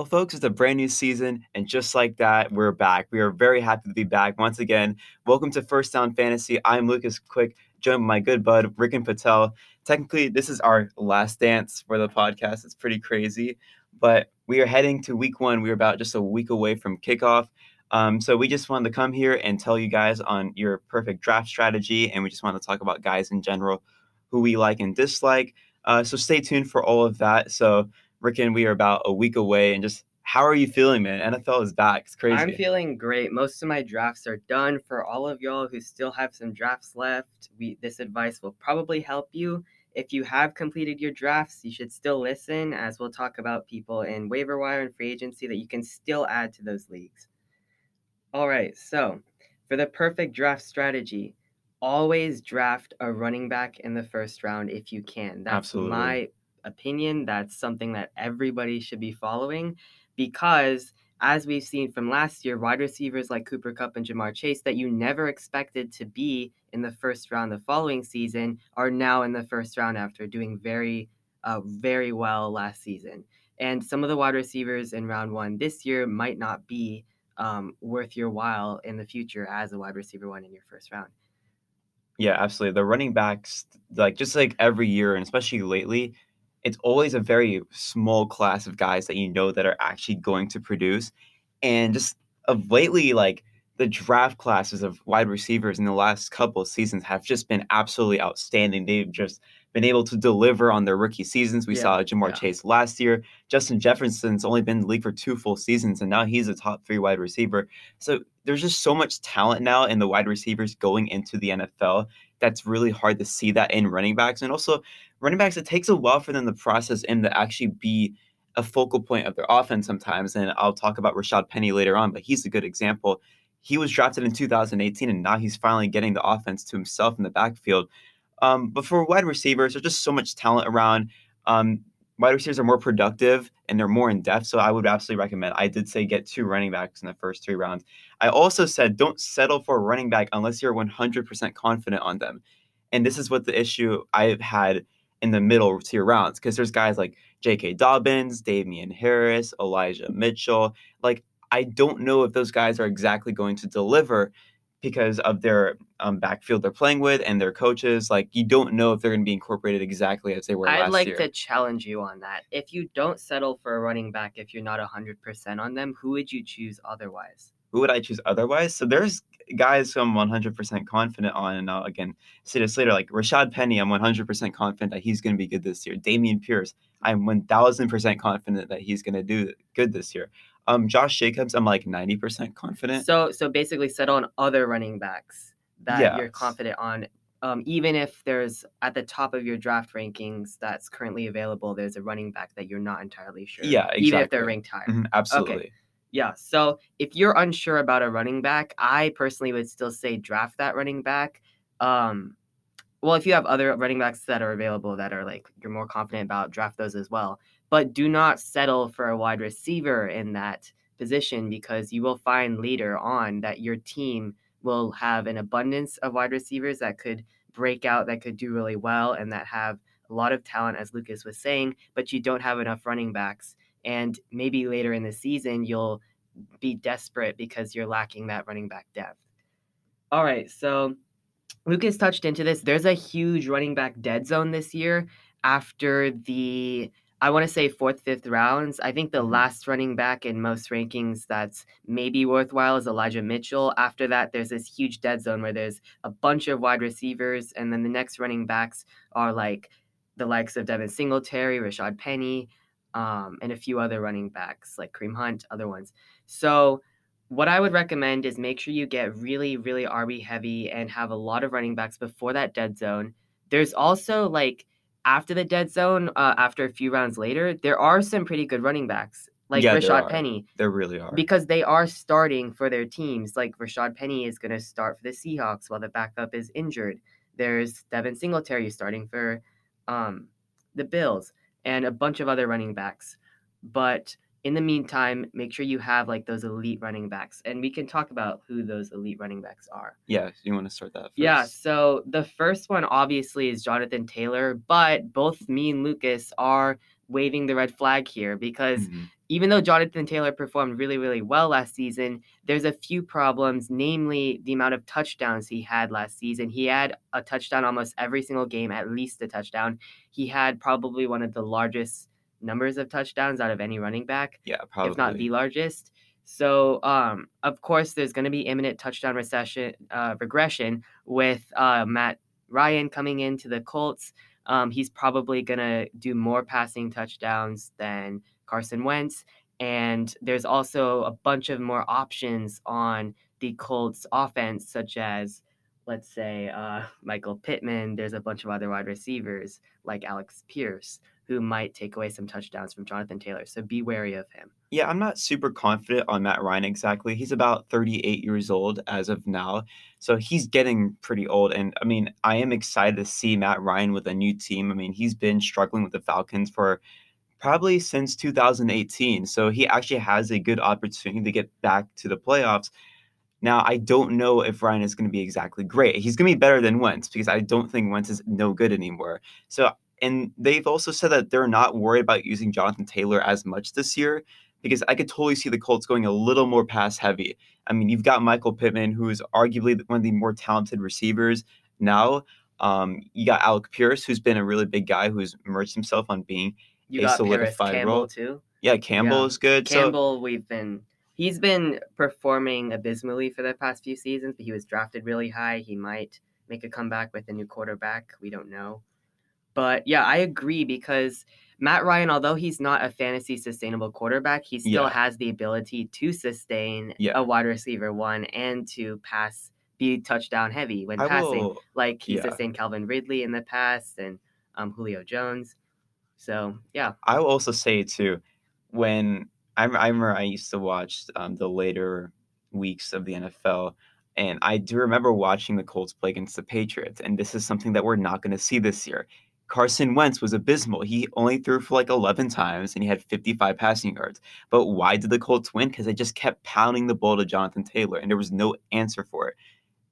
Well, folks, it's a brand new season, and just like that, we're back. We are very happy to be back once again. Welcome to First Down Fantasy. I'm Lucas Quick, joined by my good bud, Ricken Patel. Technically, this is our last dance for the podcast. It's pretty crazy, but we are heading to week one. We're about just a week away from kickoff. Um, so we just wanted to come here and tell you guys on your perfect draft strategy, and we just want to talk about guys in general who we like and dislike. Uh, so stay tuned for all of that. So Ricken, we are about a week away, and just how are you feeling, man? NFL is back. It's crazy. I'm feeling great. Most of my drafts are done. For all of y'all who still have some drafts left, we this advice will probably help you. If you have completed your drafts, you should still listen, as we'll talk about people in waiver wire and free agency that you can still add to those leagues. All right, so for the perfect draft strategy, always draft a running back in the first round if you can. That's Absolutely. my opinion. That's something that everybody should be following because as we've seen from last year, wide receivers like Cooper Kupp and Ja'Marr Chase that you never expected to be in the first round the following season are now in the first round after doing very, uh, very well last season. And some of the wide receivers in round one this year might not be um, worth your while in the future as a wide receiver one in your first round. Yeah, absolutely. The running backs, like just like every year, and especially lately, it's always a very small class of guys that you know that are actually going to produce. And just of lately, like the draft classes of wide receivers in the last couple of seasons have just been absolutely outstanding. They've just been able to deliver on their rookie seasons. We Yeah, saw Ja'Marr yeah. Chase last year. Justin Jefferson's only been in the league for two full seasons, and now he's a top three wide receiver. So there's just so much talent now in the wide receivers going into the NFL that's really hard to see that in running backs. And also, running backs, it takes a while for them to process and to actually be a focal point of their offense sometimes. And I'll talk about Rashad Penny later on, but he's a good example. He was drafted in 2018, and now he's finally getting the offense to himself in the backfield. Um, but for wide receivers, there's just so much talent around. Um, wide receivers are more productive and they're more in depth. So I would absolutely recommend. I did say get two running backs in the first three rounds. I also said don't settle for a running back unless you're 100% confident on them. And this is what the issue I've had in the middle tier rounds because there's guys like J.K. Dobbins, Damien Harris, Elijah Mitchell. Like I don't know if those guys are exactly going to deliver because of their um, backfield they're playing with and their coaches. Like you don't know if they're going to be incorporated exactly as they were I'd like year. to challenge you on that. If you don't settle for a running back, if you're not 100% on them, who would you choose otherwise? Who would I choose otherwise? So there's guys who I'm 100% confident on, and I'll again say this later. Like Rashad Penny, I'm 100% confident that he's going to be good this year. Dameon Pierce, I'm 1,000% confident that he's going to do good this year. Um, Josh Jacobs, I'm like 90% confident. So so basically settle on other running backs that you're confident on. Um, even if there's at the top of your draft rankings that's currently available, there's a running back that you're not entirely sure. Yeah, exactly. Even if they're ranked higher. Mhm, absolutely. Yeah. So if you're unsure about a running back, I personally would still say draft that running back. Um, well, if you have other running backs that are available that are like you're more confident about, draft those as well. But do not settle for a wide receiver in that position because you will find later on that your team will have an abundance of wide receivers that could break out, that could do really well, and that have a lot of talent, as Lucas was saying, but you don't have enough running backs. And maybe later in the season, you'll be desperate because you're lacking that running back depth. All right, so Lucas touched into this. There's a huge running back dead zone this year after the I want to say fourth, fifth rounds. I think the Mhm. last running back in most rankings that's maybe worthwhile is Elijah Mitchell. After that, there's this huge dead zone where there's a bunch of wide receivers, and then the next running backs are like the likes of Devin Singletary, Rashad Penny, um, and a few other running backs like Kareem Hunt, other ones. So, what I would recommend is make sure you get really, really RB heavy and have a lot of running backs before that dead zone. There's also like after the dead zone, uh, after a few rounds later, there are some pretty good running backs like Yeah, Rashad. Penny There really are. because they are starting for their teams. Like Rashad Penny is going to start for the Seahawks while the backup is injured. There's Devin Singletary starting for um, the Bills and a bunch of other running backs. But in the meantime, make sure you have like those elite running backs, and we can talk about who those elite running backs are. yeah, you want to start that first? Yeah, so the first one obviously is Jonathan Taylor, but both me and Lucas are waving the red flag here because Mhm. even though Jonathan Taylor performed really, really well last season, there's a few problems, namely the amount of touchdowns he had last season. He had a touchdown almost every single game, at least a touchdown. He had probably one of the largest numbers of touchdowns out of any running back, Yeah, probably. if not the largest. So, um, of course, there's going to be imminent touchdown recession, uh, regression with uh, Matt Ryan coming into the Colts. Um, he's probably going to do more passing touchdowns than Carson Wentz. And there's also a bunch of more options on the Colts offense, such as, let's say, uh, Michael Pittman. There's a bunch of other wide receivers like Alec Pierce who might take away some touchdowns from Jonathan Taylor. So be wary of him. Yeah, I'm not super confident on Matt Ryan exactly. He's about 38 years old as of now. So he's getting pretty old. And I mean, I am excited to see Matt Ryan with a new team. I mean, he's been struggling with the Falcons for probably since 2018. So he actually has a good opportunity to get back to the playoffs. Now, I don't know if Ryan is going to be exactly great. He's going to be better than Wentz because I don't think Wentz is no good anymore. So, and they've also said that they're not worried about using Jonathan Taylor as much this year because I could totally see the Colts going a little more pass heavy. I mean, you've got Michael Pittman, who is arguably one of the more talented receivers now. Um, you got Alec Pierce, who's been a really big guy who's merged himself on being You A Paris solidified Campbell role. too. yeah, Campbell Yeah. is good. So Campbell, we've been he's been performing abysmally for the past few seasons, but he was drafted really high. He might make a comeback with a new quarterback. We don't know. But yeah, I agree because Matt Ryan, although he's not a fantasy sustainable quarterback, he still Yeah. has the ability to sustain Yeah. a wide receiver one and to pass, be touchdown heavy when I passing. will Like he yeah. sustained Calvin Ridley in the past and um, Julio Jones. So yeah, I will also say too, when I, I remember I used to watch um, the later weeks of the NFL, and I do remember watching the Colts play against the Patriots, and this is something that we're not going to see this year. Carson Wentz was abysmal. He only threw for like 11 times and he had 55 passing yards. But why did the Colts win? Because they just kept pounding the ball to Jonathan Taylor and there was no answer for it.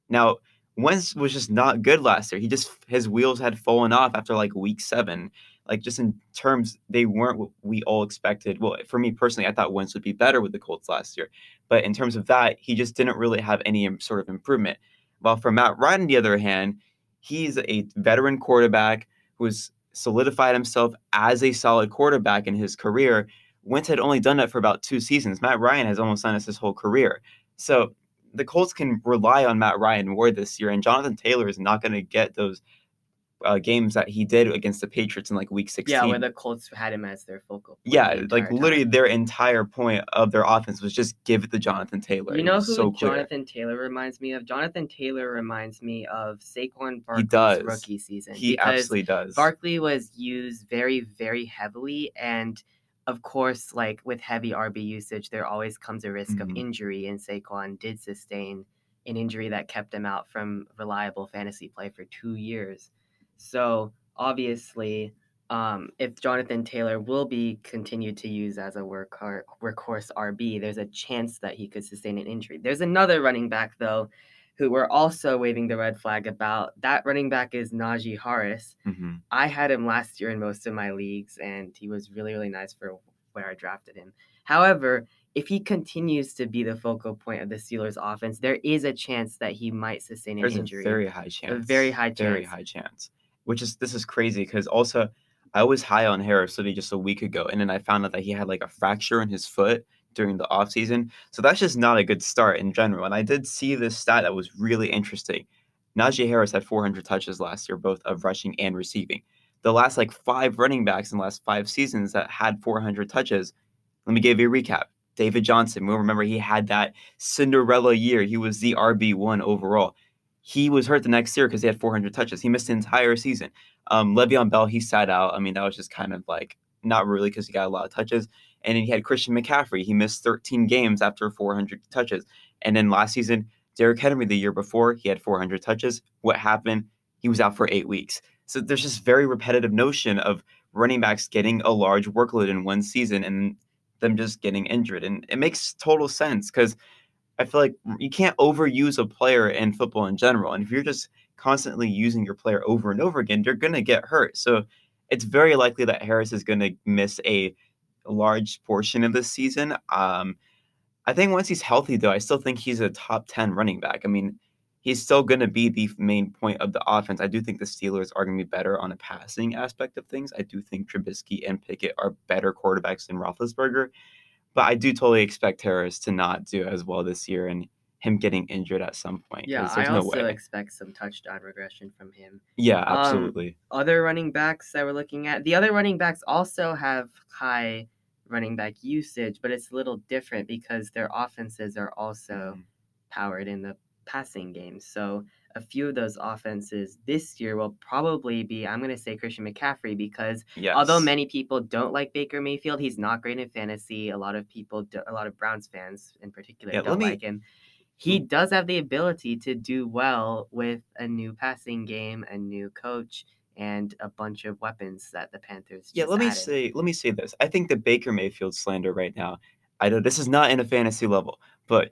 Now, Wentz was just not good last year. He just, his wheels had fallen off after like week seven like just in terms they weren't what we all expected. Well, for me personally, I thought Wentz would be better with the Colts last year, but in terms of that, he just didn't really have any sort of improvement. While for Matt Ryan, on the other hand, he's a veteran quarterback who has solidified himself as a solid quarterback in his career. Wentz had only done that for about two seasons. Matt Ryan has almost done this his whole career. So the Colts can rely on Matt Ryan more this year, and Jonathan Taylor is not going to get those uh, games that he did against the Patriots in like week 16. yeah, where the Colts had him as their focal. point Yeah, the like literally time. their entire point of their offense was just give it to Jonathan Taylor. You know who so clear. Jonathan Taylor reminds me of? Jonathan Taylor reminds me of Saquon Barkley's does. rookie season. He absolutely does. Barkley was used very, very heavily, and of course, like with heavy RB usage, there always comes a risk of Mhm. injury, and Saquon did sustain an injury that kept him out from reliable fantasy play for two years. So obviously, um, if Jonathan Taylor will be continued to use as a work workhorse RB, there's a chance that he could sustain an injury. There's another running back though, who we're also waving the red flag about. That running back is Najee Harris. Mhm. I had him last year in most of my leagues, and he was really, really nice for where I drafted him. However, if he continues to be the focal point of the Steelers' offense, there is a chance that he might sustain an There's injury. a very high chance. A very high chance. Very high chance. Which is this is crazy because also I was high on Harris literally just a week ago, and then I found out that he had like a fracture in his foot during the offseason. So that's just not a good start in general. And I did see this stat that was really interesting. Najee Harris had 400 touches last year, both of rushing and receiving. The last like five running backs in the last five seasons that had 400 touches. Let me give you a recap. David Johnson, we'll remember he had that Cinderella year. He was the RB1 overall. He was hurt the next year because he had 400 touches. He missed the entire season. Um, Le'Veon Bell, he sat out. I mean, that was just kind of like not really because he got a lot of touches. And then he had Christian McCaffrey. He missed 13 games after 400 touches. And then last season, Derrick Henry, the year before, he had 400 touches. What happened? He was out for eight weeks. So there's this very repetitive notion of running backs getting a large workload in one season and them just getting injured. And it makes total sense because I feel like you can't overuse a player in football in general. And if you're just constantly using your player over and over again, you're going to get hurt. So it's very likely that Harris is going to miss a a large portion of the season. Um, I think once he's healthy, though, I still think he's a top 10 running back. I mean, he's still going to be the main point of the offense. I do think the Steelers are going to be better on a passing aspect of things. I do think Trubisky and Pickett are better quarterbacks than Roethlisberger, but I do totally expect Harris to not do as well this year and him getting injured at some point. Yeah, I also no expect some touchdown regression from him. Yeah, um, absolutely. Um, other running backs that we're looking at, the other running backs also have high running back usage, but it's a little different because their offenses are also mm. powered in the passing game. So a few of those offenses this year will probably be, I'm going to say Christian McCaffrey because yes. although many people don't like Baker Mayfield, he's not great in fantasy. A lot of people, do, a lot of Browns fans in particular, yeah, don't me, like him. He mm. does have the ability to do well with a new passing game, a new coach, and a bunch of weapons that the Panthers. Yeah, let me say let me say this. I think the Baker Mayfield slander right now. I know this is not in a fantasy level, but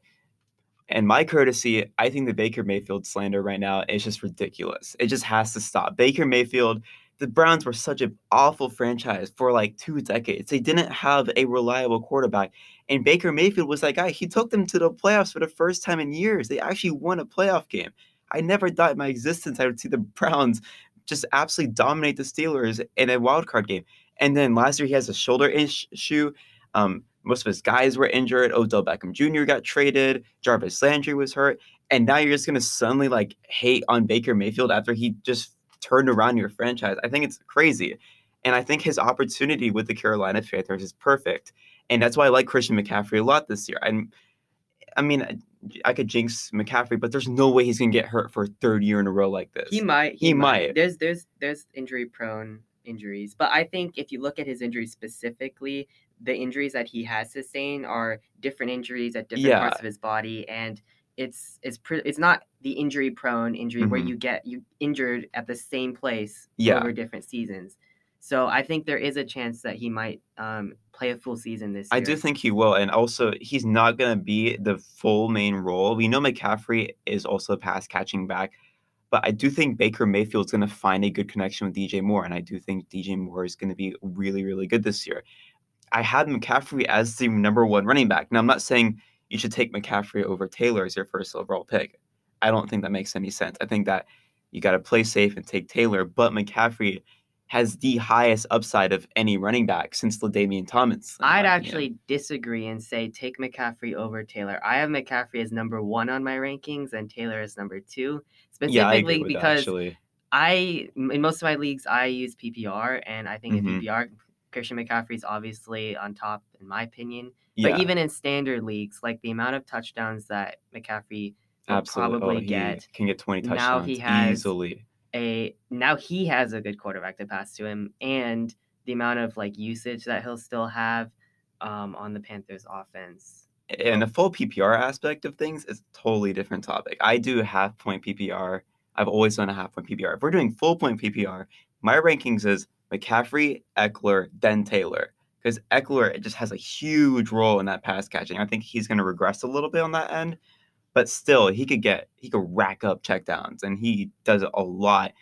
and my courtesy, I think the Baker Mayfield slander right now is just ridiculous. It just has to stop. Baker Mayfield, the Browns were such an awful franchise for like two decades. They didn't have a reliable quarterback. And Baker Mayfield was that guy. He took them to the playoffs for the first time in years. They actually won a playoff game. I never thought in my existence I would see the Browns just absolutely dominate the Steelers in a wild card game. And then last year he has a shoulder issue. Um, most of his guys were injured. Odell Beckham Jr. got traded. Jarvis Landry was hurt. And now you're just gonna suddenly like hate on Baker Mayfield after he just turned around your franchise. I think it's crazy. And I think his opportunity with the Carolina Panthers is perfect. And that's why I like Christian McCaffrey a lot this year. I'm I mean, I could jinx McCaffrey, but there's no way he's gonna get hurt for a third year in a row like this. He might. He, he might. might. There's there's there's injury prone injuries, but I think if you look at his injuries specifically, the injuries that he has sustained are different injuries at different yeah. parts of his body, and it's it's pre- it's not the injury prone injury mm-hmm. where you get you injured at the same place yeah. over different seasons. So I think there is a chance that he might um, play a full season this year. I do think he will, and also he's not going to be the full main role. We know McCaffrey is also a pass catching back, but I do think Baker Mayfield's going to find a good connection with DJ Moore, and I do think DJ Moore is going to be really, really good this year. I had McCaffrey as the number one running back. Now I'm not saying you should take McCaffrey over Taylor as your first overall pick. I don't think that makes any sense. I think that you got to play safe and take Taylor, but McCaffrey has the highest upside of any running back since LaDainian Thomas. I'd actually disagree and say take McCaffrey over Taylor. I have McCaffrey as number one on my rankings and Taylor as number two, specifically yeah, because that, I in most of my leagues I use PPR, and I think mm-hmm. in PPR Christian McCaffrey is obviously on top in my opinion. Yeah. But even in standard leagues, like the amount of touchdowns that McCaffrey will Absolutely. probably oh, get, can get twenty touchdowns now he has easily a now he has a good quarterback to pass to him, and the amount of like usage that he'll still have um, on the Panthers offense. And the full PPR aspect of things is a totally different topic. I do half point PPR. I've always done a half point PPR. If we're doing full point PPR, my rankings is McCaffrey, Ekeler, then Taylor. Because Ekeler just has a huge role in that pass catching. I think he's going to regress a little bit on that end but still he could get he could rack up checkdowns and he does it a lot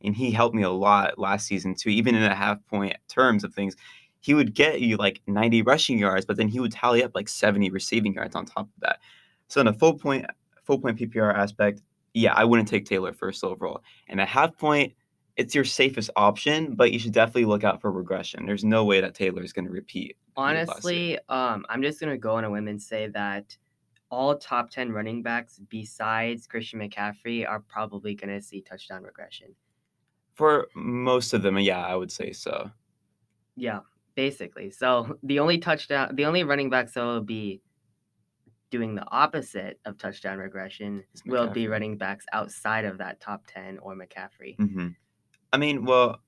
and he helped me a lot last season too even in a half point terms of things he would get you like 90 rushing yards but then he would tally up like 70 receiving yards on top of that so in a full point full point ppr aspect yeah i wouldn't take taylor first overall and a half point it's your safest option but you should definitely look out for regression there's no way that taylor is going to repeat honestly um i'm just going to go on a whim and say that all top 10 running backs besides Christian McCaffrey are probably going to see touchdown regression. For most of them, yeah, I would say so. Yeah, basically. So the only touchdown, the only running backs that will be doing the opposite of touchdown regression will be running backs outside of that top 10 or McCaffrey. Mm-hmm. I mean, well,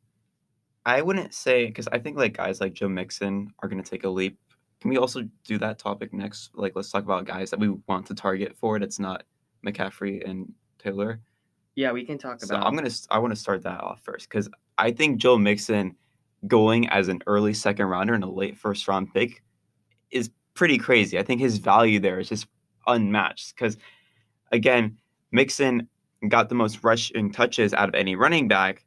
I wouldn't say because I think like guys like Joe Mixon are going to take a leap can we also do that topic next? Like, let's talk about guys that we want to target for it. It's not McCaffrey and Taylor. Yeah, we can talk about. So I'm gonna. I want to start that off first because I think Joe Mixon going as an early second rounder and a late first round pick is pretty crazy. I think his value there is just unmatched because, again, Mixon got the most rushing touches out of any running back,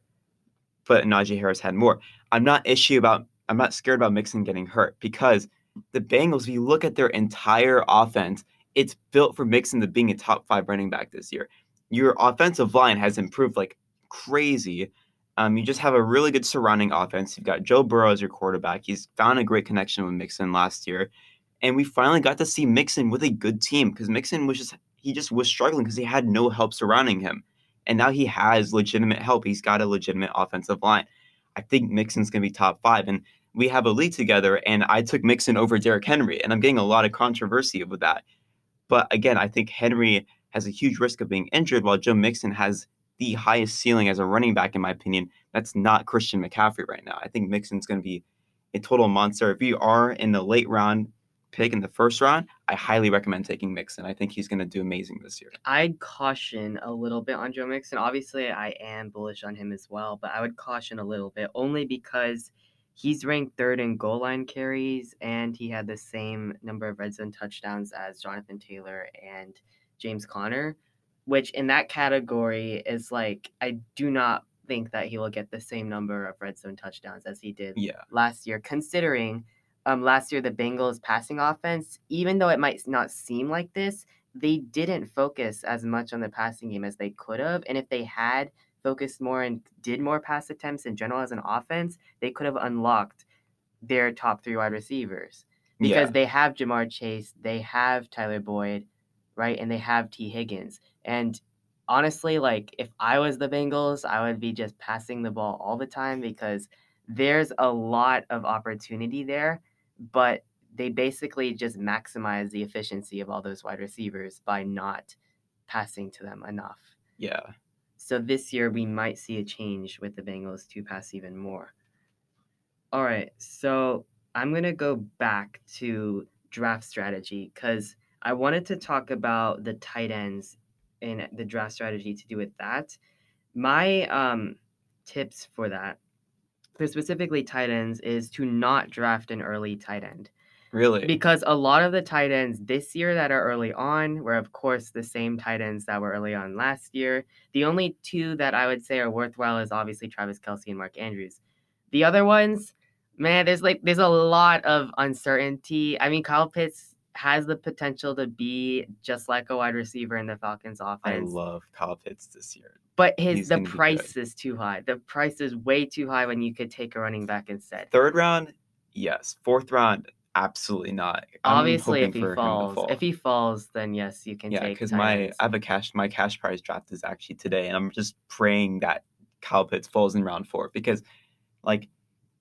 but Najee Harris had more. I'm not issue about I'm not scared about Mixon getting hurt because the Bengals, if you look at their entire offense, it's built for Mixon to being a top five running back this year. Your offensive line has improved like crazy. Um, you just have a really good surrounding offense. You've got Joe Burrow as your quarterback. He's found a great connection with Mixon last year. And we finally got to see Mixon with a good team because Mixon was just he just was struggling because he had no help surrounding him. And now he has legitimate help. He's got a legitimate offensive line. I think Mixon's gonna be top five. And we have a lead together, and I took Mixon over Derrick Henry, and I'm getting a lot of controversy with that. But again, I think Henry has a huge risk of being injured, while Joe Mixon has the highest ceiling as a running back, in my opinion. That's not Christian McCaffrey right now. I think Mixon's going to be a total monster. If you are in the late round pick in the first round, I highly recommend taking Mixon. I think he's going to do amazing this year. I'd caution a little bit on Joe Mixon. Obviously, I am bullish on him as well, but I would caution a little bit only because he's ranked third in goal line carries, and he had the same number of red zone touchdowns as Jonathan Taylor and James Conner, which in that category is like I do not think that he will get the same number of red zone touchdowns as he did Yeah. last year, considering um, last year the Bengals passing offense, even though it might not seem like this, they didn't focus as much on the passing game as they could have. And if they had focused more and did more pass attempts in general as an offense, they could have unlocked their top three wide receivers because Yeah. they have Ja'Marr Chase, they have Tyler Boyd, right, and they have Tee Higgins. And honestly, like if I was the Bengals, I would be just passing the ball all the time because there's a lot of opportunity there, but they basically just maximize the efficiency of all those wide receivers by not passing to them enough. Yeah. So this year we might see a change with the Bengals to pass even more. All right, so I'm gonna go back to draft strategy because I wanted to talk about the tight ends and the draft strategy to do with that. My um, tips for that, specifically tight ends, is to not draft an early tight end Really? because a lot of the tight ends this year that are early on were of course the same tight ends that were early on last year. The only two that i would say are worthwhile is obviously travis kelce and mark andrews. The other ones man there's like there's a lot of uncertainty. I mean kyle pitts has the potential to be just like a wide receiver in the falcons offense. I love Kyle Pitts this year. but his he's the gonna be good. price is too high the price is way too high when you could take a running back instead Third round, yes. Fourth round, absolutely not. I'm obviously if he for him to falls fall. if he falls then yes you can take. yeah, because my. I have a cash my cash prize draft is actually today, and I'm just praying that Kyle Pitts falls in round four because, like,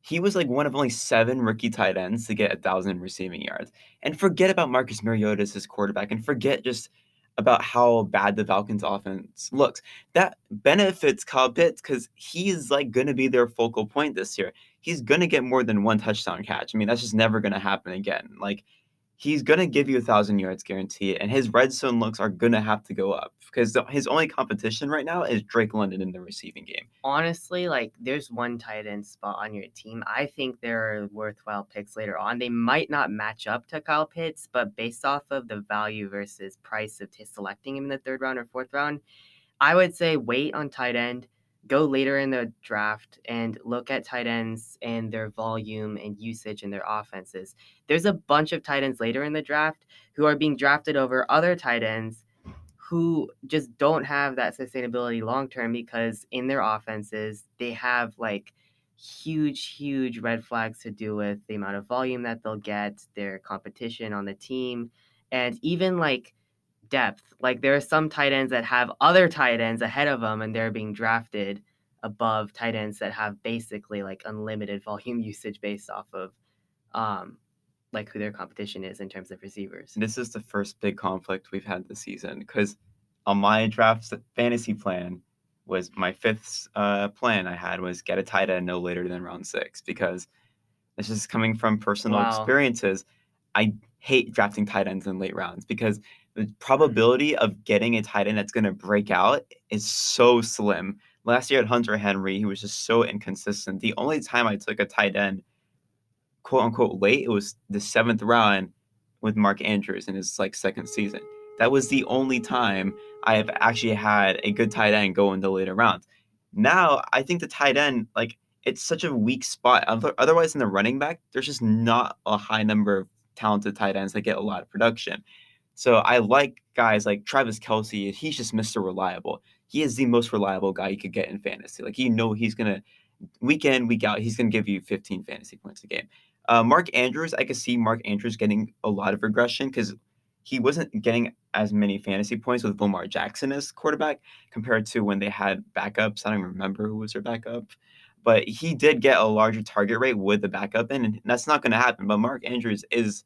he was like one of only seven rookie tight ends to get a thousand receiving yards. And forget about Marcus Mariota as his quarterback, and forget just about how bad the Falcons offense looks. That benefits Kyle Pitts because he's like gonna be their focal point this year. He's gonna get more than one touchdown catch. I mean, that's just never gonna happen again. Like he's gonna give you a thousand yards guarantee, and his red zone looks are gonna have to go up because his only competition right now is Drake London in the receiving game. honestly, like there's one tight end spot on your team. I think there are worthwhile picks later on. They might not match up to Kyle Pitts, but based off of the value versus price of t- selecting him in the third round or fourth round, I would say wait on tight end, go later in the draft and look at tight ends and their volume and usage in their offenses. There's a bunch of tight ends later in the draft who are being drafted over other tight ends who just don't have that sustainability long term because in their offenses they have like huge huge red flags to do with the amount of volume that they'll get their competition on the team and even like depth like there are some tight ends that have other tight ends ahead of them and they're being drafted above tight ends that have basically like unlimited volume usage based off of um like who their competition is in terms of receivers This is the first big conflict we've had this season because on my draft fantasy plan was my fifth uh, plan I had was get a tight end no later than round six because this is coming from personal Wow. experiences. I hate drafting tight ends in late rounds because the mm-hmm. probability of getting a tight end that's going to break out is so slim. Last year at Hunter Henry, he was just so inconsistent. The only time I took a tight end, quote unquote, late, it was the seventh round with Mark Andrews in his like second season. That was the only time I have actually had a good tight end go in the later rounds. Now I think the tight end like it's such a weak spot. Otherwise, in the running back, there's just not a high number of talented tight ends that get a lot of production. So I like guys like Travis Kelce. He's just Mr. Reliable. He is the most reliable guy you could get in fantasy. Like you know he's gonna week in week out he's gonna give you 15 fantasy points a game. Uh, Mark Andrews, I could see Mark Andrews getting a lot of regression because he wasn't getting as many fantasy points with Lamar Jackson as quarterback compared to when they had backups. I don't even remember who was their backup, but he did get a larger target rate with the backup in, and that's not going to happen. But Mark Andrews is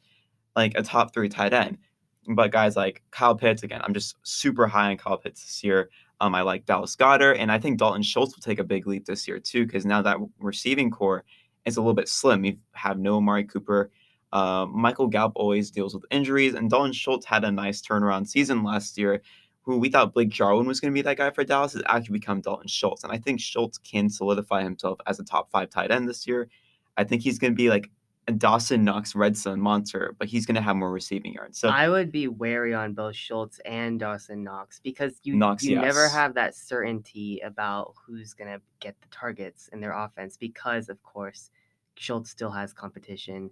like a top three tight end. But guys like Kyle Pitts, again, I'm just super high on Kyle Pitts this year. Um, I like Dallas Goedert, and I think Dalton Schultz will take a big leap this year too, because now that receiving corps is a little bit slim. You have no Amari Cooper. Uh, Michael Gallup always deals with injuries, and Dalton Schultz had a nice turnaround season last year. Who we thought Blake Jarwin was going to be that guy for Dallas has actually become Dalton Schultz, and I think Schultz can solidify himself as a top five tight end this year. I think he's going to be like Dawson Knox red zone monster, but he's going to have more receiving yards. So I would be wary on both Schultz and Dawson Knox because you Knox, you never have that certainty about who's gonna get the targets in their offense because of course Schultz still has competition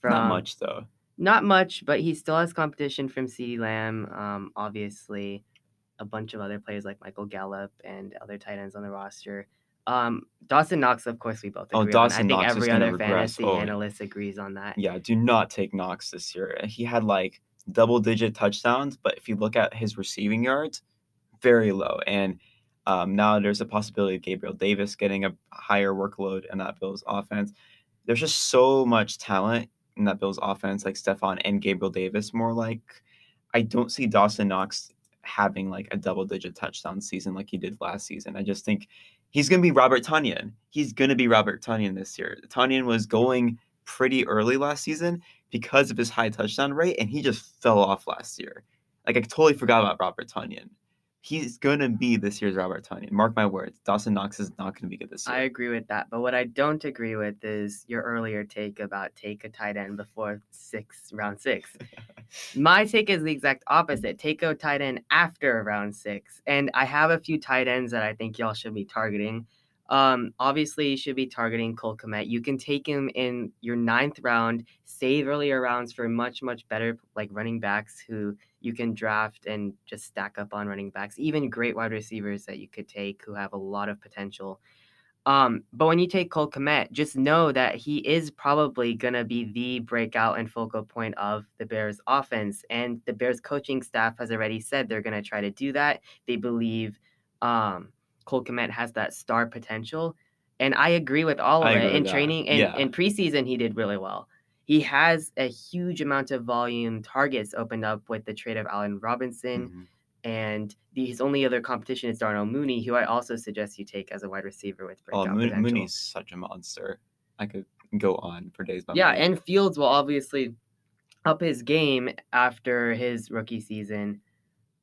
from not much though. not much, but he still has competition from CeeDee Lamb. Um, obviously, a bunch of other players like Michael Gallup and other tight ends on the roster. Um, Dawson Knox, of course, we both agree Oh, on. Dawson I think Knox every other regress. fantasy Oh, analyst agrees on that. Yeah, do not take Knox this year. He had like double digit touchdowns, but if you look at his receiving yards, very low. And um, now there's a possibility of Gabriel Davis getting a higher workload in that Bills offense. There's just so much talent in that Bills offense, like Stefon and Gabriel Davis, more like I don't see Dawson Knox having like a double digit touchdown season like he did last season. I just think he's going to be Robert Tonyan. He's going to be Robert Tonyan this year. Tonyan was going pretty early last season because of his high touchdown rate, and he just fell off last year. Like I totally forgot about Robert Tonyan. He's going to be this year's Robert Tonyan. Mark my words. Dawson Knox is not going to be good this year. I agree with that. But what I don't agree with is your earlier take about take a tight end before six round six. My take is the exact opposite. Take a tight end after round six. And I have a few tight ends that I think y'all should be targeting. Um, obviously you should be targeting Cole Kmet. You can take him in your ninth round, save earlier rounds for much, much better like running backs who you can draft and just stack up on running backs, even great wide receivers that you could take who have a lot of potential. Um, but when you take Cole Kmet, just know that he is probably gonna be the breakout and focal point of the Bears offense. And the Bears coaching staff has already said they're gonna try to do that. They believe um Cole Kmet has that star potential. And I agree with all of I it. In training and Yeah. in preseason, he did really well. He has a huge amount of volume targets opened up with the trade of Allen Robinson. Mhm. And the, his only other competition is Darnell Mooney, who I also suggest you take as a wide receiver with Oh, breakout Moon, potential. Mooney's such a monster. I could go on for days. Yeah, and Fields will obviously up his game after his rookie season.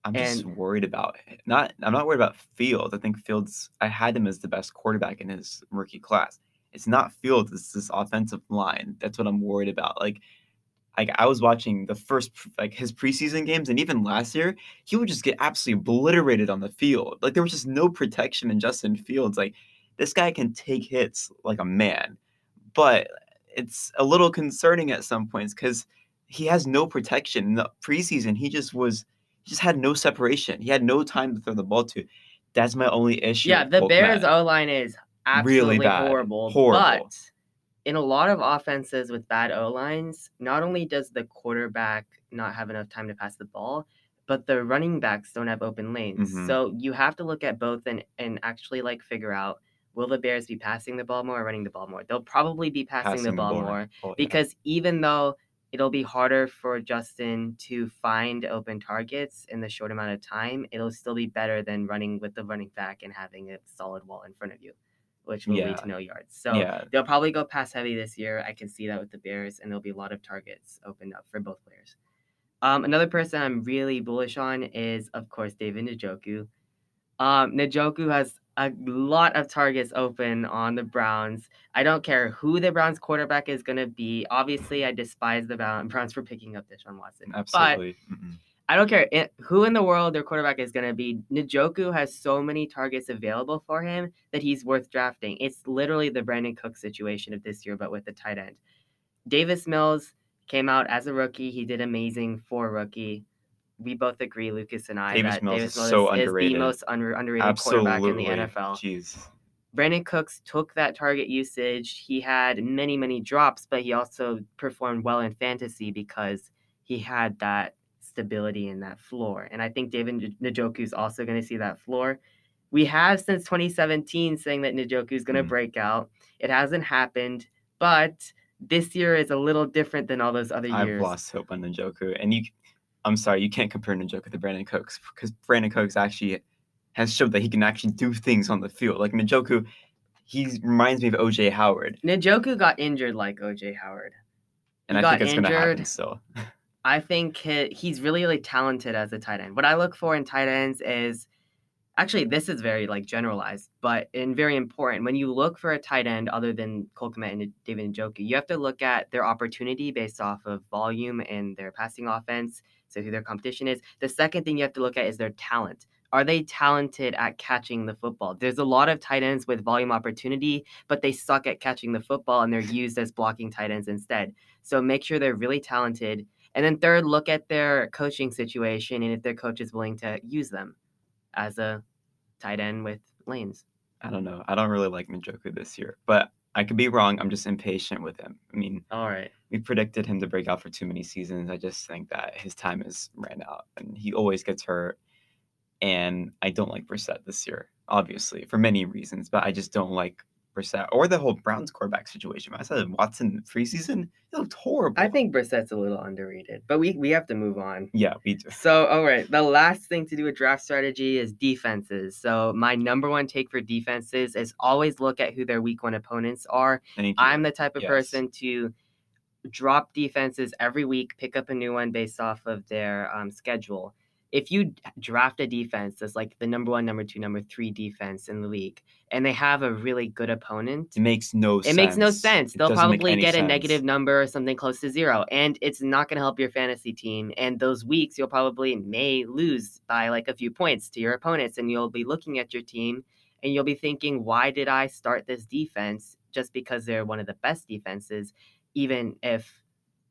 I'm just worried about not. I'm not worried about Fields. I think Fields. I had him as the best quarterback in his rookie class. It's not Fields. It's this offensive line. That's what I'm worried about. Like, like I was watching the first like his preseason games, and even last year, he would just get absolutely obliterated on the field. Like there was just no protection in Justin Fields. Like this guy can take hits like a man, but it's a little concerning at some points because he has no protection. In the preseason, he just was he just had no separation. He had no time to throw the ball to. That's my only issue. Yeah, the Bears O line is absolutely bad. horrible. Horrible. But in a lot of offenses with bad O lines, not only does the quarterback not have enough time to pass the ball, but the running backs don't have open lanes. Mhm. So you have to look at both and and actually like figure out will the Bears be passing the ball more or running the ball more? They'll probably be passing, the ball more Oh, yeah. because even though it'll be harder for Justin to find open targets in the short amount of time, it'll still be better than running with the running back and having a solid wall in front of you, which will Yeah. lead to no yards. So yeah, they'll probably go pass heavy this year. I can see that with the Bears, and there'll be a lot of targets opened up for both players. Um, another person I'm really bullish on is, of course, David Njoku. Um, Njoku has a lot of targets open on the Browns. I don't care who the Browns quarterback is going to be. Obviously, I despise the Browns for picking up Deshaun Watson. But absolutely. Mm-mm. I don't care it, who in the world their quarterback is going to be. Njoku has so many targets available for him that he's worth drafting. It's literally the Brandon Cook situation of this year, but with the tight end. Davis Mills came out as a rookie. He did amazing for rookie. We both agree, Lucas and I, Davis that Mills Davis is Mills so is, underrated. the most under, underrated Absolutely. quarterback in the NFL. Jeez. Brandin Cooks took that target usage. He had many, many drops, but he also performed well in fantasy because he had that stability in that floor. And I think David Njoku is also going to see that floor. We have since 2017 saying that Njoku is going to Mm. break out. It hasn't happened, but this year is a little different than all those other years. I've lost hope on Njoku, and you. I'm sorry, you can't compare Njoku to Brandin Cooks because Brandin Cooks actually has showed that he can actually do things on the field. Like Njoku, he reminds me of OJ Howard, Njoku got injured like OJ Howard. and He I got think it's going to happen still. I think he, he's really, really talented as a tight end. What I look for in tight ends is actually this is very like generalized, but and very important. When you look for a tight end other than Cole Kmet and David Njoku, you have to look at their opportunity based off of volume and their passing offense. So who their competition is. The second thing you have to look at is their talent. Are they talented at catching the football? There's a lot of tight ends with volume opportunity, but they suck at catching the football and they're used as blocking tight ends instead. So make sure they're really talented. And then third, look at their coaching situation and if their coach is willing to use them as a tight end with lanes. I don't know. I don't really like Njoku this year, but I could be wrong. I'm just impatient with him. I mean, All right. we predicted him to break out for too many seasons. I just think that his time is ran out, and he always gets hurt. And I don't like Brissett this year, obviously, for many reasons. But I just don't like Brissett or the whole Browns quarterback situation. I said Watson preseason, he looked horrible. I think Brissett's a little underrated, but we, we have to move on. yeah, we do. So, all right, the last thing to do with draft strategy is defenses. So, my number one take for defenses is always look at who their week one opponents are. I'm the type of Yes. person to drop defenses every week, pick up a new one based off of their um, schedule. If you draft a defense that's like the number one, number two, number three defense in the league, and they have a really good opponent, it makes no it sense. makes no sense. It They'll probably get a negative number or something close to zero, and it's not going to help your fantasy team. And those weeks, you'll probably may lose by like a few points to your opponents, and you'll be looking at your team and you'll be thinking, why did I start this defense just because they're one of the best defenses, even if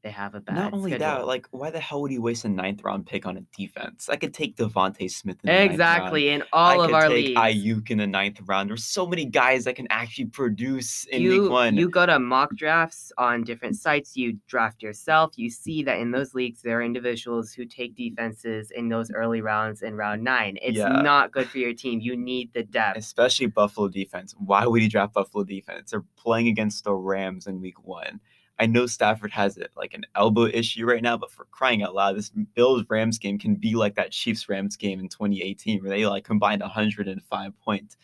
they have a bad Not only that, like, why the hell would you waste a ninth round pick on a defense? I could take DeVonta Smith in the ninth round. exactly in all I of could our take leagues. Ayuk in the ninth round. There's so many guys that can actually produce in you, week one. you go to mock drafts on different sites, you draft yourself, you see that in those leagues there are individuals who take defenses in those early rounds in round nine. It's Yeah. not good for your team. You need the depth. Especially Buffalo defense. Why would you draft Buffalo defense? They're playing against the Rams in week one. I know Stafford has it like an elbow issue right now, but for crying out loud, this Bills Rams game can be like that Chiefs Rams game in 2018 where they like combined 105 points.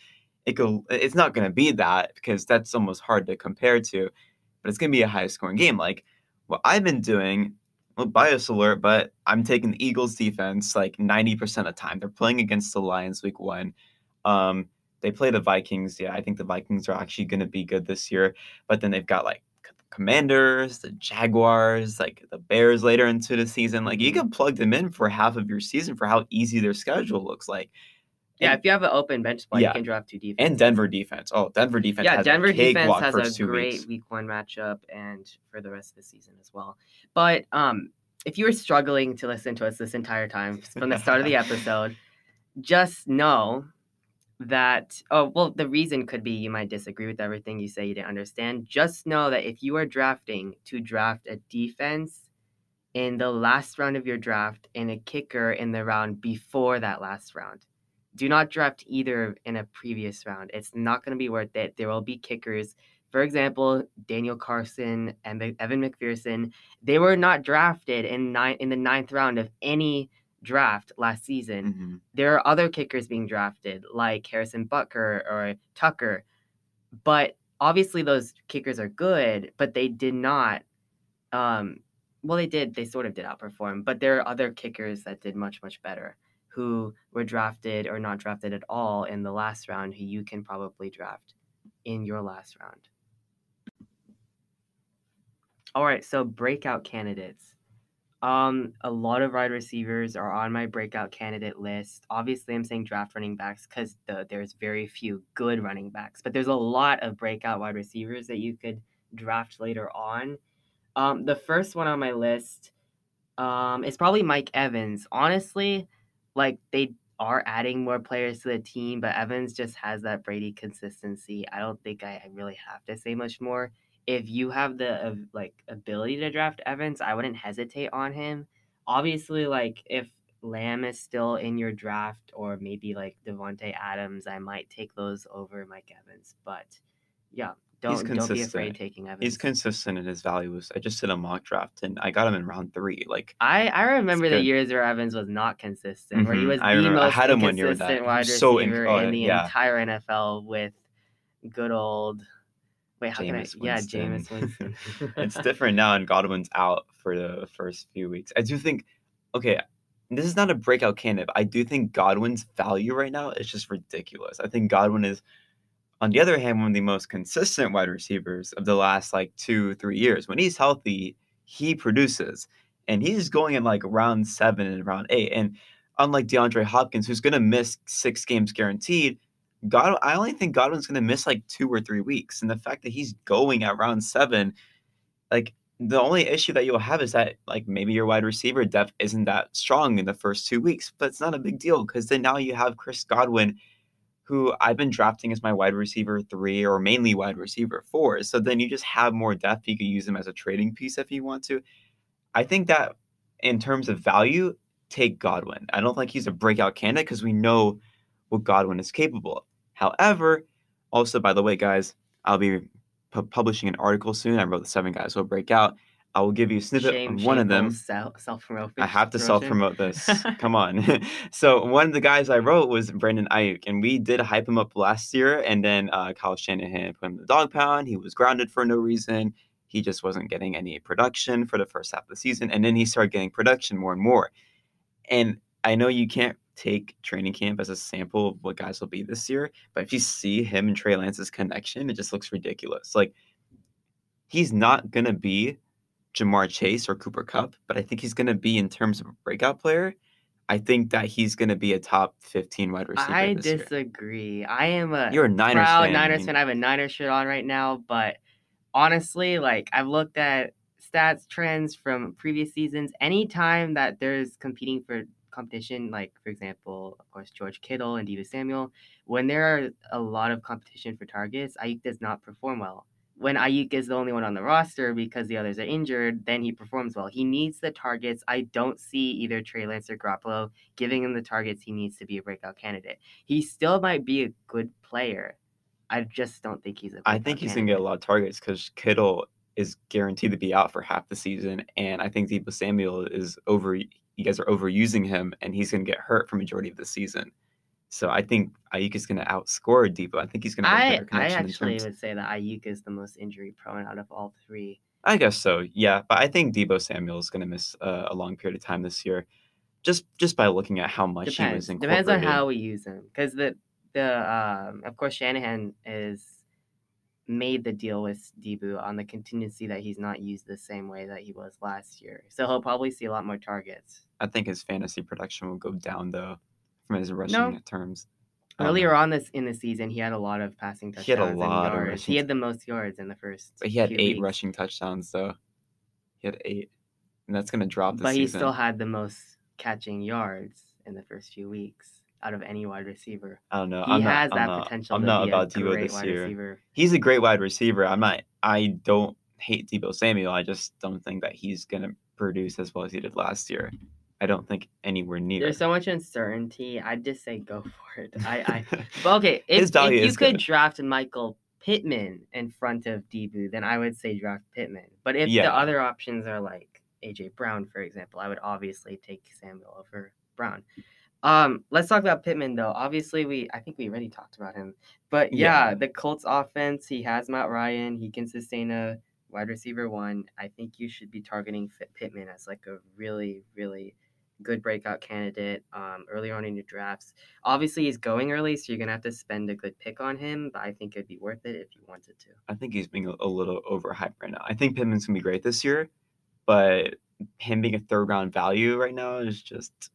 It go, it's not going to be that because that's almost hard to compare to, but it's going to be a high scoring game. Like what I've been doing, well, bias alert, but I'm taking the Eagles defense like 90% of the time. They're playing against the Lions week one. Um, they play the Vikings. Yeah, I think the Vikings are actually going to be good this year, but then they've got like Commanders, the Jaguars, like the Bears later into the season. Like you Mhm. can plug them in for half of your season for how easy their schedule looks like. yeah, and- if you have an open bench spot, Yeah. you can drop two defense. And Denver defense. Oh, Denver defense. yeah, Denver defense has a great weeks. week one matchup and for the rest of the season as well. But um, if you were struggling to listen to us this entire time from the start of the episode, just know that oh well the reason could be you might disagree with everything you say you didn't understand. Just know that if you are drafting to draft a defense in the last round of your draft and a kicker in the round before that last round do not draft either in a previous round. It's not going to be worth it. There will be kickers. For example daniel carlson and evan mcpherson they were not drafted in nine in the ninth round of any draft last season Mhm. there are other kickers being drafted like Harrison Butker or Tucker, but obviously those kickers are good, but they did not. Um, well, they did. They sort of did outperform, but there are other kickers that did much much better, who were drafted or not drafted at all in the last round, who you can probably draft in your last round. All right, so breakout candidates. Um, a lot of wide receivers are on my breakout candidate list. Obviously, I'm saying draft running backs because the, there's very few good running backs, but there's a lot of breakout wide receivers that you could draft later on. Um, the first one on my list um, is probably Mike Evans. Honestly, like they are adding more players to the team, but Evans just has that Brady consistency. I don't think I really have to say much more. If you have the uh, like ability to draft Evans, I wouldn't hesitate on him. Obviously, like if Lamb is still in your draft, or maybe like Davante Adams, I might take those over Mike Evans. But yeah, don't don't be afraid taking Evans. He's consistent in his values. I just did a mock draft and I got him in round three. Like I, I remember the years where Evans was not consistent, mm-hmm. where he mm-hmm. was I the remember, most I had him when you were that. wide receiver in, oh, in the yeah. entire NFL with good old. Wait, how Jameis can I? Winston. Yeah, Jameis Winston. it's different now, and Godwin's out for the first few weeks. I do think, okay, this is not a breakout candidate. I do think Godwin's value right now is just ridiculous. I think Godwin is on the other hand, one of the most consistent wide receivers of the last like two, three years. When he's healthy, he produces. And he's going in like round seven and round eight. And unlike DeAndre Hopkins, who's going to miss six games guaranteed, God, I only think Godwin's going to miss like two or three weeks. And the fact that he's going at round seven, like the only issue that you'll have is that like maybe your wide receiver depth isn't that strong in the first two weeks, but it's not a big deal because then now you have Chris Godwin who I've been drafting as my wide receiver three or mainly wide receiver four. So then you just have more depth. You could use him as a trading piece if you want to. I think that in terms of value, take Godwin. I don't think he's a breakout candidate because we know what Godwin is capable of. However, also, by the way, guys, I'll be publishing an article soon. I wrote the seven guys will break out. I will give you a snippet shame, one of them. Self promote. I have to self promote this. Come on. so one of the guys I wrote was Brandon Aiyuk, and we did hype him up last year, and then uh, Kyle Shanahan put him in the dog pound. He was grounded for no reason. He just wasn't getting any production for the first half of the season, and then he started getting production more and more. And I know you can't take training camp as a sample of what guys will be this year, but if you see him and Trey Lance's connection, it just looks ridiculous. Like he's not gonna be Ja'Marr Chase or Cooper Kupp, but I think he's going to be in terms of a breakout player. I think that he's going to be a top 15 wide receiver. I disagree. Year. I am a You're a Niners proud fan. Niners fan. I have a Niners shirt on right now, but honestly, like I've looked at stats trends from previous seasons. Anytime that there's competing for competition, like for example, of course, George Kittle and Deebo Samuel, when there are a lot of competition for targets, Aiyuk does not perform well when Aiyuk is the only one on the roster because the others are injured, then he performs well. He needs the targets. I don't see either Trey Lance or Garoppolo giving him the targets he needs to be a breakout candidate. He still might be a good player. I just don't think he's a. I think he's gonna get a lot of targets because Kittle is guaranteed to be out for half the season, and I think Deebo Samuel is over. You guys are overusing him, and he's gonna get hurt for majority of the season. So I think Aiyuk is going to outscore Deebo. I think he's going to have a better connection. I actually would say that Aiyuk is the most injury prone out of all three. I guess so. Yeah, but I think Deebo Samuel is going to miss uh, a long period of time this year, just just by looking at how much Depends. he was incorporated. Depends on how we use him, because the the um, of course Shanahan is made the deal with Deebo on the contingency that he's not used the same way that he was last year. So he'll probably see a lot more targets. I think his fantasy production will go down though from his rushing no. terms. Earlier um, on this in the season, he had a lot of passing touchdowns. He had a lot of yards. He had the most yards in the first. But he had eight weeks. rushing touchdowns, though. He had eight, and that's gonna drop. but season. he still had the most catching yards in the first few weeks out of any wide receiver. I don't know. He I'm has not, that I'm potential. Not, I'm not about Deebo this year. Receiver. He's a great wide receiver. I'm not. I don't hate Deebo Samuel. I just don't think that he's gonna produce as well as he did last year. I don't think anywhere near. There's so much uncertainty. I'd just say go for it. I, I but okay, if, if you could good. draft Michael Pittman in front of Deebo, then I would say draft Pittman. But if yeah. the other options are like AJ Brown, for example, I would obviously take Samuel over Brown. Um, let's talk about Pittman though. Obviously, we I think we already talked about him. But yeah, yeah, the Colts offense, he has Matt Ryan. He can sustain a wide receiver one. I think you should be targeting Pittman as like a really, really good breakout candidate um, earlier on in your drafts. Obviously, he's going early, so you're gonna have to spend a good pick on him. But I think it'd be worth it if you wanted to. I think he's being a, little overhyped right now. I think Pittman's gonna be great this year, but him being a third round value right now is just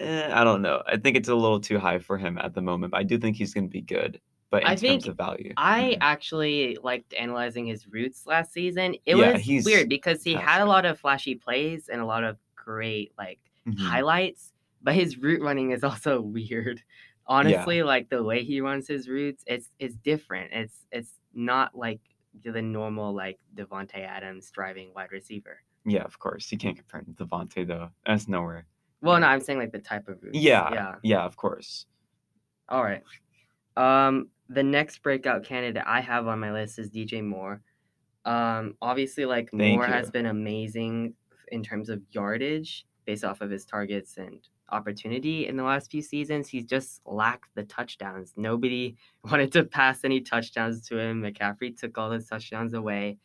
eh, I don't know. I think it's a little too high for him at the moment, but I do think he's going to be good. But in I terms think of value, I mhm. actually liked analyzing his roots last season. It Yeah, was he's weird because he had a lot of flashy plays and a lot of great like Mhm. highlights, but his route running is also weird. Honestly, like the way he runs his routes, it's it's different. It's it's not like the normal like Davante Adams driving wide receiver. yeah, of course. You can't compare him to Davante though. That's nowhere. Well, no. I'm saying like the type of. Yeah, Yeah. yeah, of course. All right. Um, the next breakout candidate I have on my list is DJ Moore. Um, obviously, like Thank Moore has been amazing in terms of yardage based off of his targets and opportunity in the last few seasons. He's just lacked the touchdowns. Nobody wanted to pass any touchdowns to him. McCaffrey took all his touchdowns away.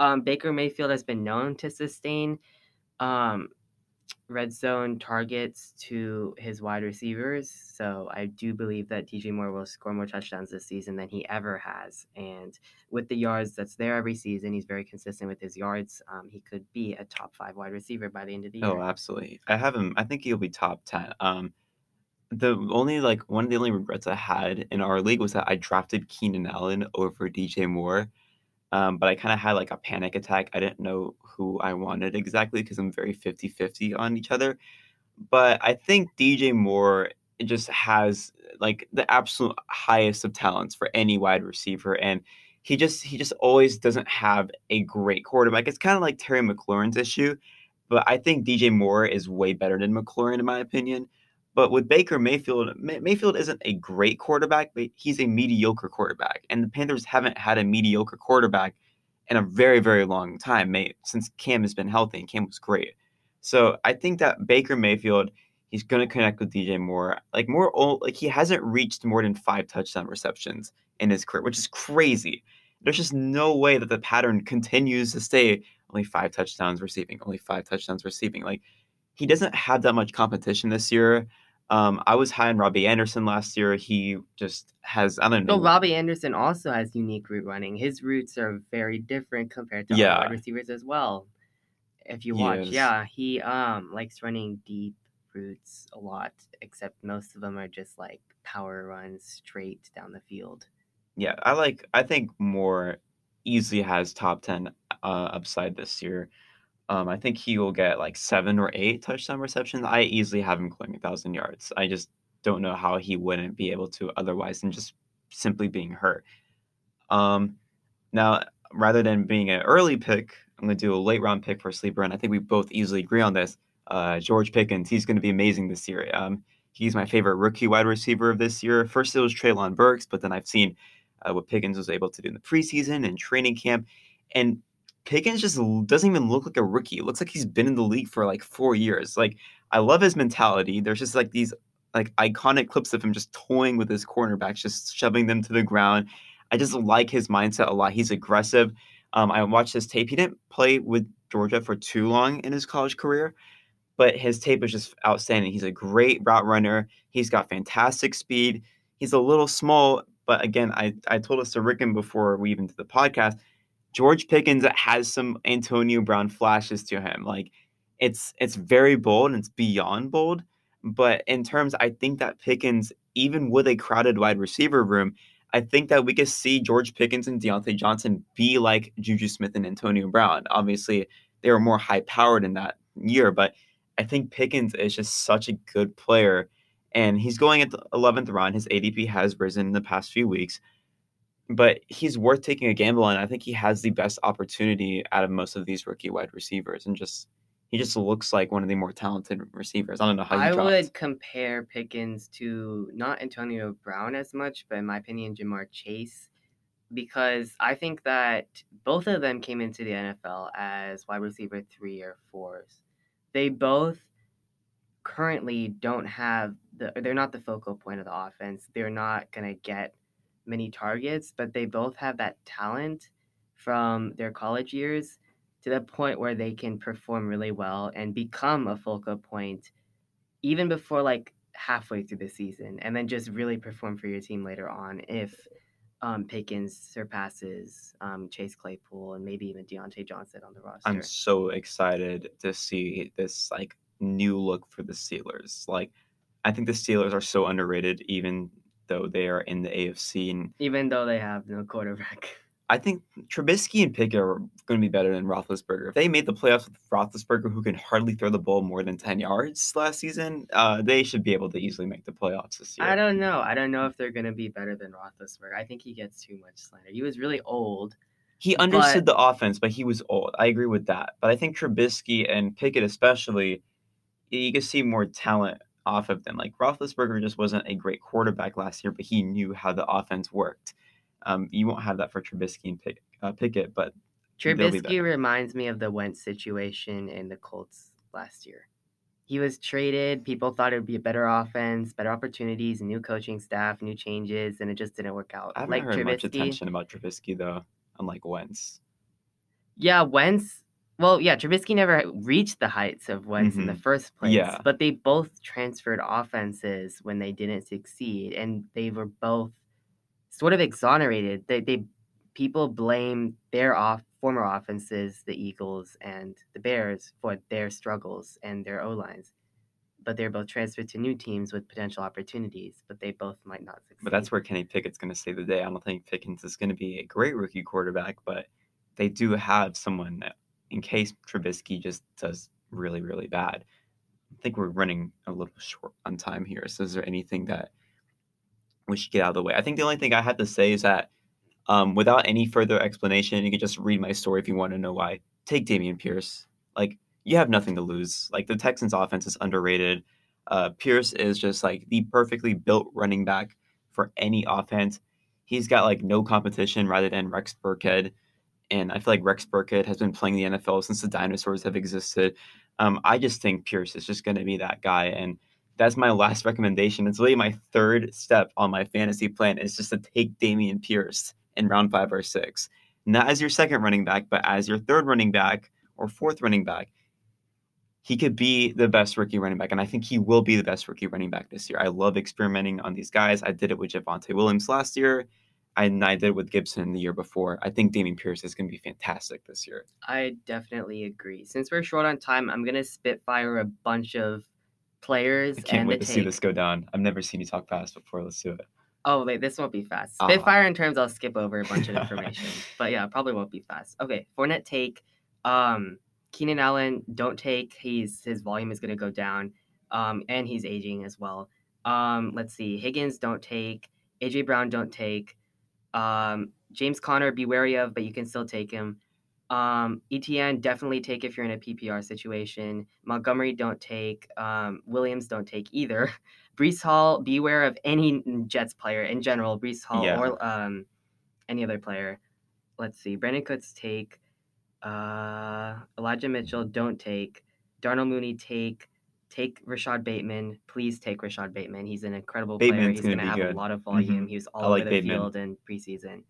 Um, Baker Mayfield has been known to sustain um, red zone targets to his wide receivers. So I do believe that DJ Moore will score more touchdowns this season than he ever has. And with the yards that's there every season, he's very consistent with his yards. Um, he could be a top five wide receiver by the end of the year. Oh, absolutely. I have him. I think he'll be top 10. Um, the only like one of the only regrets I had in our league was that I drafted Keenan Allen over DJ Moore. Um, but I kind of had like a panic attack. I didn't know who I wanted exactly because I'm very 50-50 on each other. But I think DJ Moore just has like the absolute highest of talents for any wide receiver. And he just he just always doesn't have a great quarterback. It's kind of like Terry McLaurin's issue. But I think DJ Moore is way better than McLaurin in my opinion. But with Baker Mayfield, May- Mayfield isn't a great quarterback, but he's a mediocre quarterback. And the Panthers haven't had a mediocre quarterback in a very, very long time, since Cam has been healthy and Cam was great. So I think that Baker Mayfield, he's going to connect with DJ Moore. Like more, like he hasn't reached more than five touchdown receptions in his career, which is crazy. There's just no way that the pattern continues to stay only five touchdowns receiving, only five touchdowns receiving. Like he doesn't have that much competition this year. Um, I was high on Robbie Anderson last year. He just has I don't know. So Robbie Anderson also has unique route running. His routes are very different compared to Yeah. wide receivers as well. If you watch, yeah, he um likes running deep routes a lot, except most of them are just like power runs straight down the field. Yeah, I like. I think Moore easily has top ten uh, upside this year. Um, I think he will get like seven or eight touchdown receptions. I easily have him clearing a thousand yards. I just don't know how he wouldn't be able to otherwise than just simply being hurt. Um, now, rather than being an early pick, I'm going to do a late round pick for sleeper, and I think we both easily agree on this. Uh, George Pickens, he's going to be amazing this year. Um, he's my favorite rookie wide receiver of this year. First, it was Treylon Burks, but then I've seen uh, what Pickens was able to do in the preseason and training camp, and Pickens just doesn't even look like a rookie. It looks like he's been in the league for like four years. Like I love his mentality. There's just like these like iconic clips of him just toying with his cornerbacks, just shoving them to the ground. I just like his mindset a lot. He's aggressive. Um, I watched his tape. He didn't play with Georgia for too long in his college career, but his tape is just outstanding. He's a great route runner. He's got fantastic speed. He's a little small, but again, I, I told us to Ricken before we even did the podcast. George Pickens has some Antonio Brown flashes to him. Like it's it's very bold and it's beyond bold. But in terms, I think that Pickens, even with a crowded wide receiver room, I think that we could see George Pickens and Diontae Johnson be like Juju Smith and Antonio Brown. Obviously, they were more high powered in that year, but I think Pickens is just such a good player. And he's going at the 11th round. His ADP has risen in the past few weeks, but he's worth taking a gamble on. I think he has the best opportunity out of most of these rookie wide receivers. And just, he just looks like one of the more talented receivers. I don't know how you I dropped. would compare Pickens to not Antonio Brown as much, but in my opinion, Ja'Marr Chase, because I think that both of them came into the NFL as wide receiver three or fours. They both currently don't have the, they're not the focal point of the offense. They're not going to get many targets, but they both have that talent from their college years to the point where they can perform really well and become a focal point even before like halfway through the season and then just really perform for your team later on if um, Pickens surpasses um, Chase Claypool and maybe even Diontae Johnson on the roster. I'm so excited to see this like new look for the Steelers. Like, I think the Steelers are so underrated, even though they are in the AFC. And even though they have no quarterback. I think Trubisky and Pickett are going to be better than Roethlisberger. If they made the playoffs with Roethlisberger, who can hardly throw the ball more than 10 yards last season, uh, they should be able to easily make the playoffs this year. I don't know. I don't know if they're going to be better than Roethlisberger. I think he gets too much slander. He was really old. He understood but... the offense, but he was old. I agree with that. But I think Trubisky and Pickett, especially, you can see more talent off of them. Like Roethlisberger just wasn't a great quarterback last year, but he knew how the offense worked. Um, you won't have that for Trubisky and Pick, uh, Pickett, but Trubisky reminds me of the Wentz situation in the Colts last year. He was traded. People thought it would be a better offense, better opportunities, new coaching staff, new changes, and it just didn't work out. I haven't like heard Trubisky, much attention about Trubisky though, unlike Wentz. Yeah, Wentz. Well, yeah, Trubisky never reached the heights of Wentz mm-hmm. in the mm-hmm. first place. Yeah. But they both transferred offenses when they didn't succeed, and they were both sort of exonerated. They, they people blame their off former offenses, the Eagles and the Bears, for their struggles and their O lines. But they're both transferred to new teams with potential opportunities, but they both might not succeed. But that's where Kenny Pickett's going to save the day. I don't think Pickens is going to be a great rookie quarterback, but they do have someone that, in case Trubisky just does really, really bad. I think we're running a little short on time here. So, is there anything that we should get out of the way. I think the only thing I have to say is that um, without any further explanation, you can just read my story if you want to know why. Take Dameon Pierce. Like, you have nothing to lose. Like, the Texans' offense is underrated. Uh, Pierce is just like the perfectly built running back for any offense. He's got like no competition rather than Rex Burkhead. And I feel like Rex Burkhead has been playing the NFL since the dinosaurs have existed. Um, I just think Pierce is just going to be that guy. And that's my last recommendation. It's really my third step on my fantasy plan is just to take Dameon Pierce in round five or six. Not as your second running back, but as your third running back or fourth running back. He could be the best rookie running back, and I think he will be the best rookie running back this year. I love experimenting on these guys. I did it with Javonte Williams last year, and I did with Gibson the year before. I think Dameon Pierce is going to be fantastic this year. I definitely agree. Since we're short on time, I'm going to spitfire a bunch of players. I can't wait to take. see this go down. I've never seen you talk fast before. Let's do it. Oh wait, this won't be fast. Ah. Spitfire in terms, I'll skip over a bunch of information, but yeah, probably won't be fast. Okay, Fournette take. Um, Keenan Allen don't take. He's his volume is going to go down, um, and he's aging as well. Um, let's see, Higgins don't take. AJ Brown don't take. Um, James Conner be wary of, but you can still take him. Um, ETN definitely take if you're in a PPR situation. Montgomery don't take. Um, Williams don't take either. Breece Hall, beware of any Jets player in general. Breece Hall yeah. or um, any other player. Let's see. Brandin Cooks take. Uh, Elijah Mitchell don't take. Darnell Mooney take. Take Rashod Bateman. Please take Rashod Bateman. He's an incredible Bateman's player. He's going to have good. a lot of volume. Mm-hmm. He was all over the Bateman. field in preseason.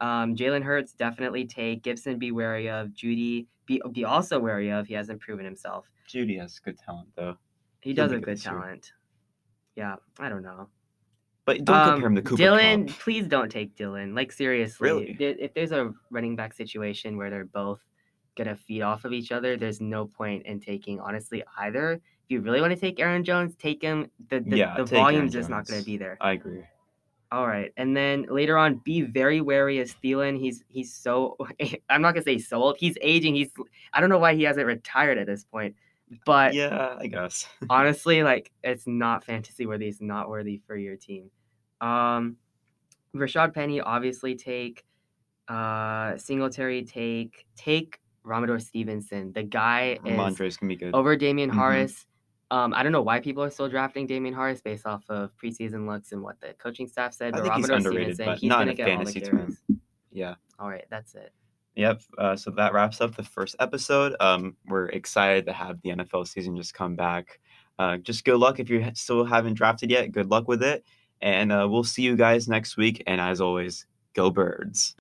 Um, Jalen Hurts definitely take. Gibson be wary of. Jeudy, be be also wary of. He hasn't proven himself. Jeudy has good talent though. He does have good talent. Yeah, I don't know. But don't um, compare him to Cooper Dillon, please don't take Dillon. Like seriously, really? If there's a running back situation where they're both gonna feed off of each other, there's no point in taking honestly either. If you really want to take Aaron Jones, take him. The the, yeah, the volume's just not gonna be there. I agree. All right, and then later on, be very wary of Thielen. He's he's so I'm not gonna say so old. He's aging. He's I don't know why he hasn't retired at this point, but yeah, I guess honestly, like it's not fantasy worthy. It's not worthy for your team. Um, Rashad Penny obviously take. Uh, Singletary take take Rhamondre Stevenson. The guy is gonna be good over Damien mm-hmm. Harris. Um, I don't know why people are still drafting Damien Harris based off of preseason looks and what the coaching staff said. I think he's underrated, but he's not in a fantasy term. Yeah. All right, that's it. Yep. Uh, so that wraps up the first episode. Um, we're excited to have the NFL season just come back. Uh, just good luck if you still haven't drafted yet. Good luck with it, and uh, we'll see you guys next week. And as always, go birds.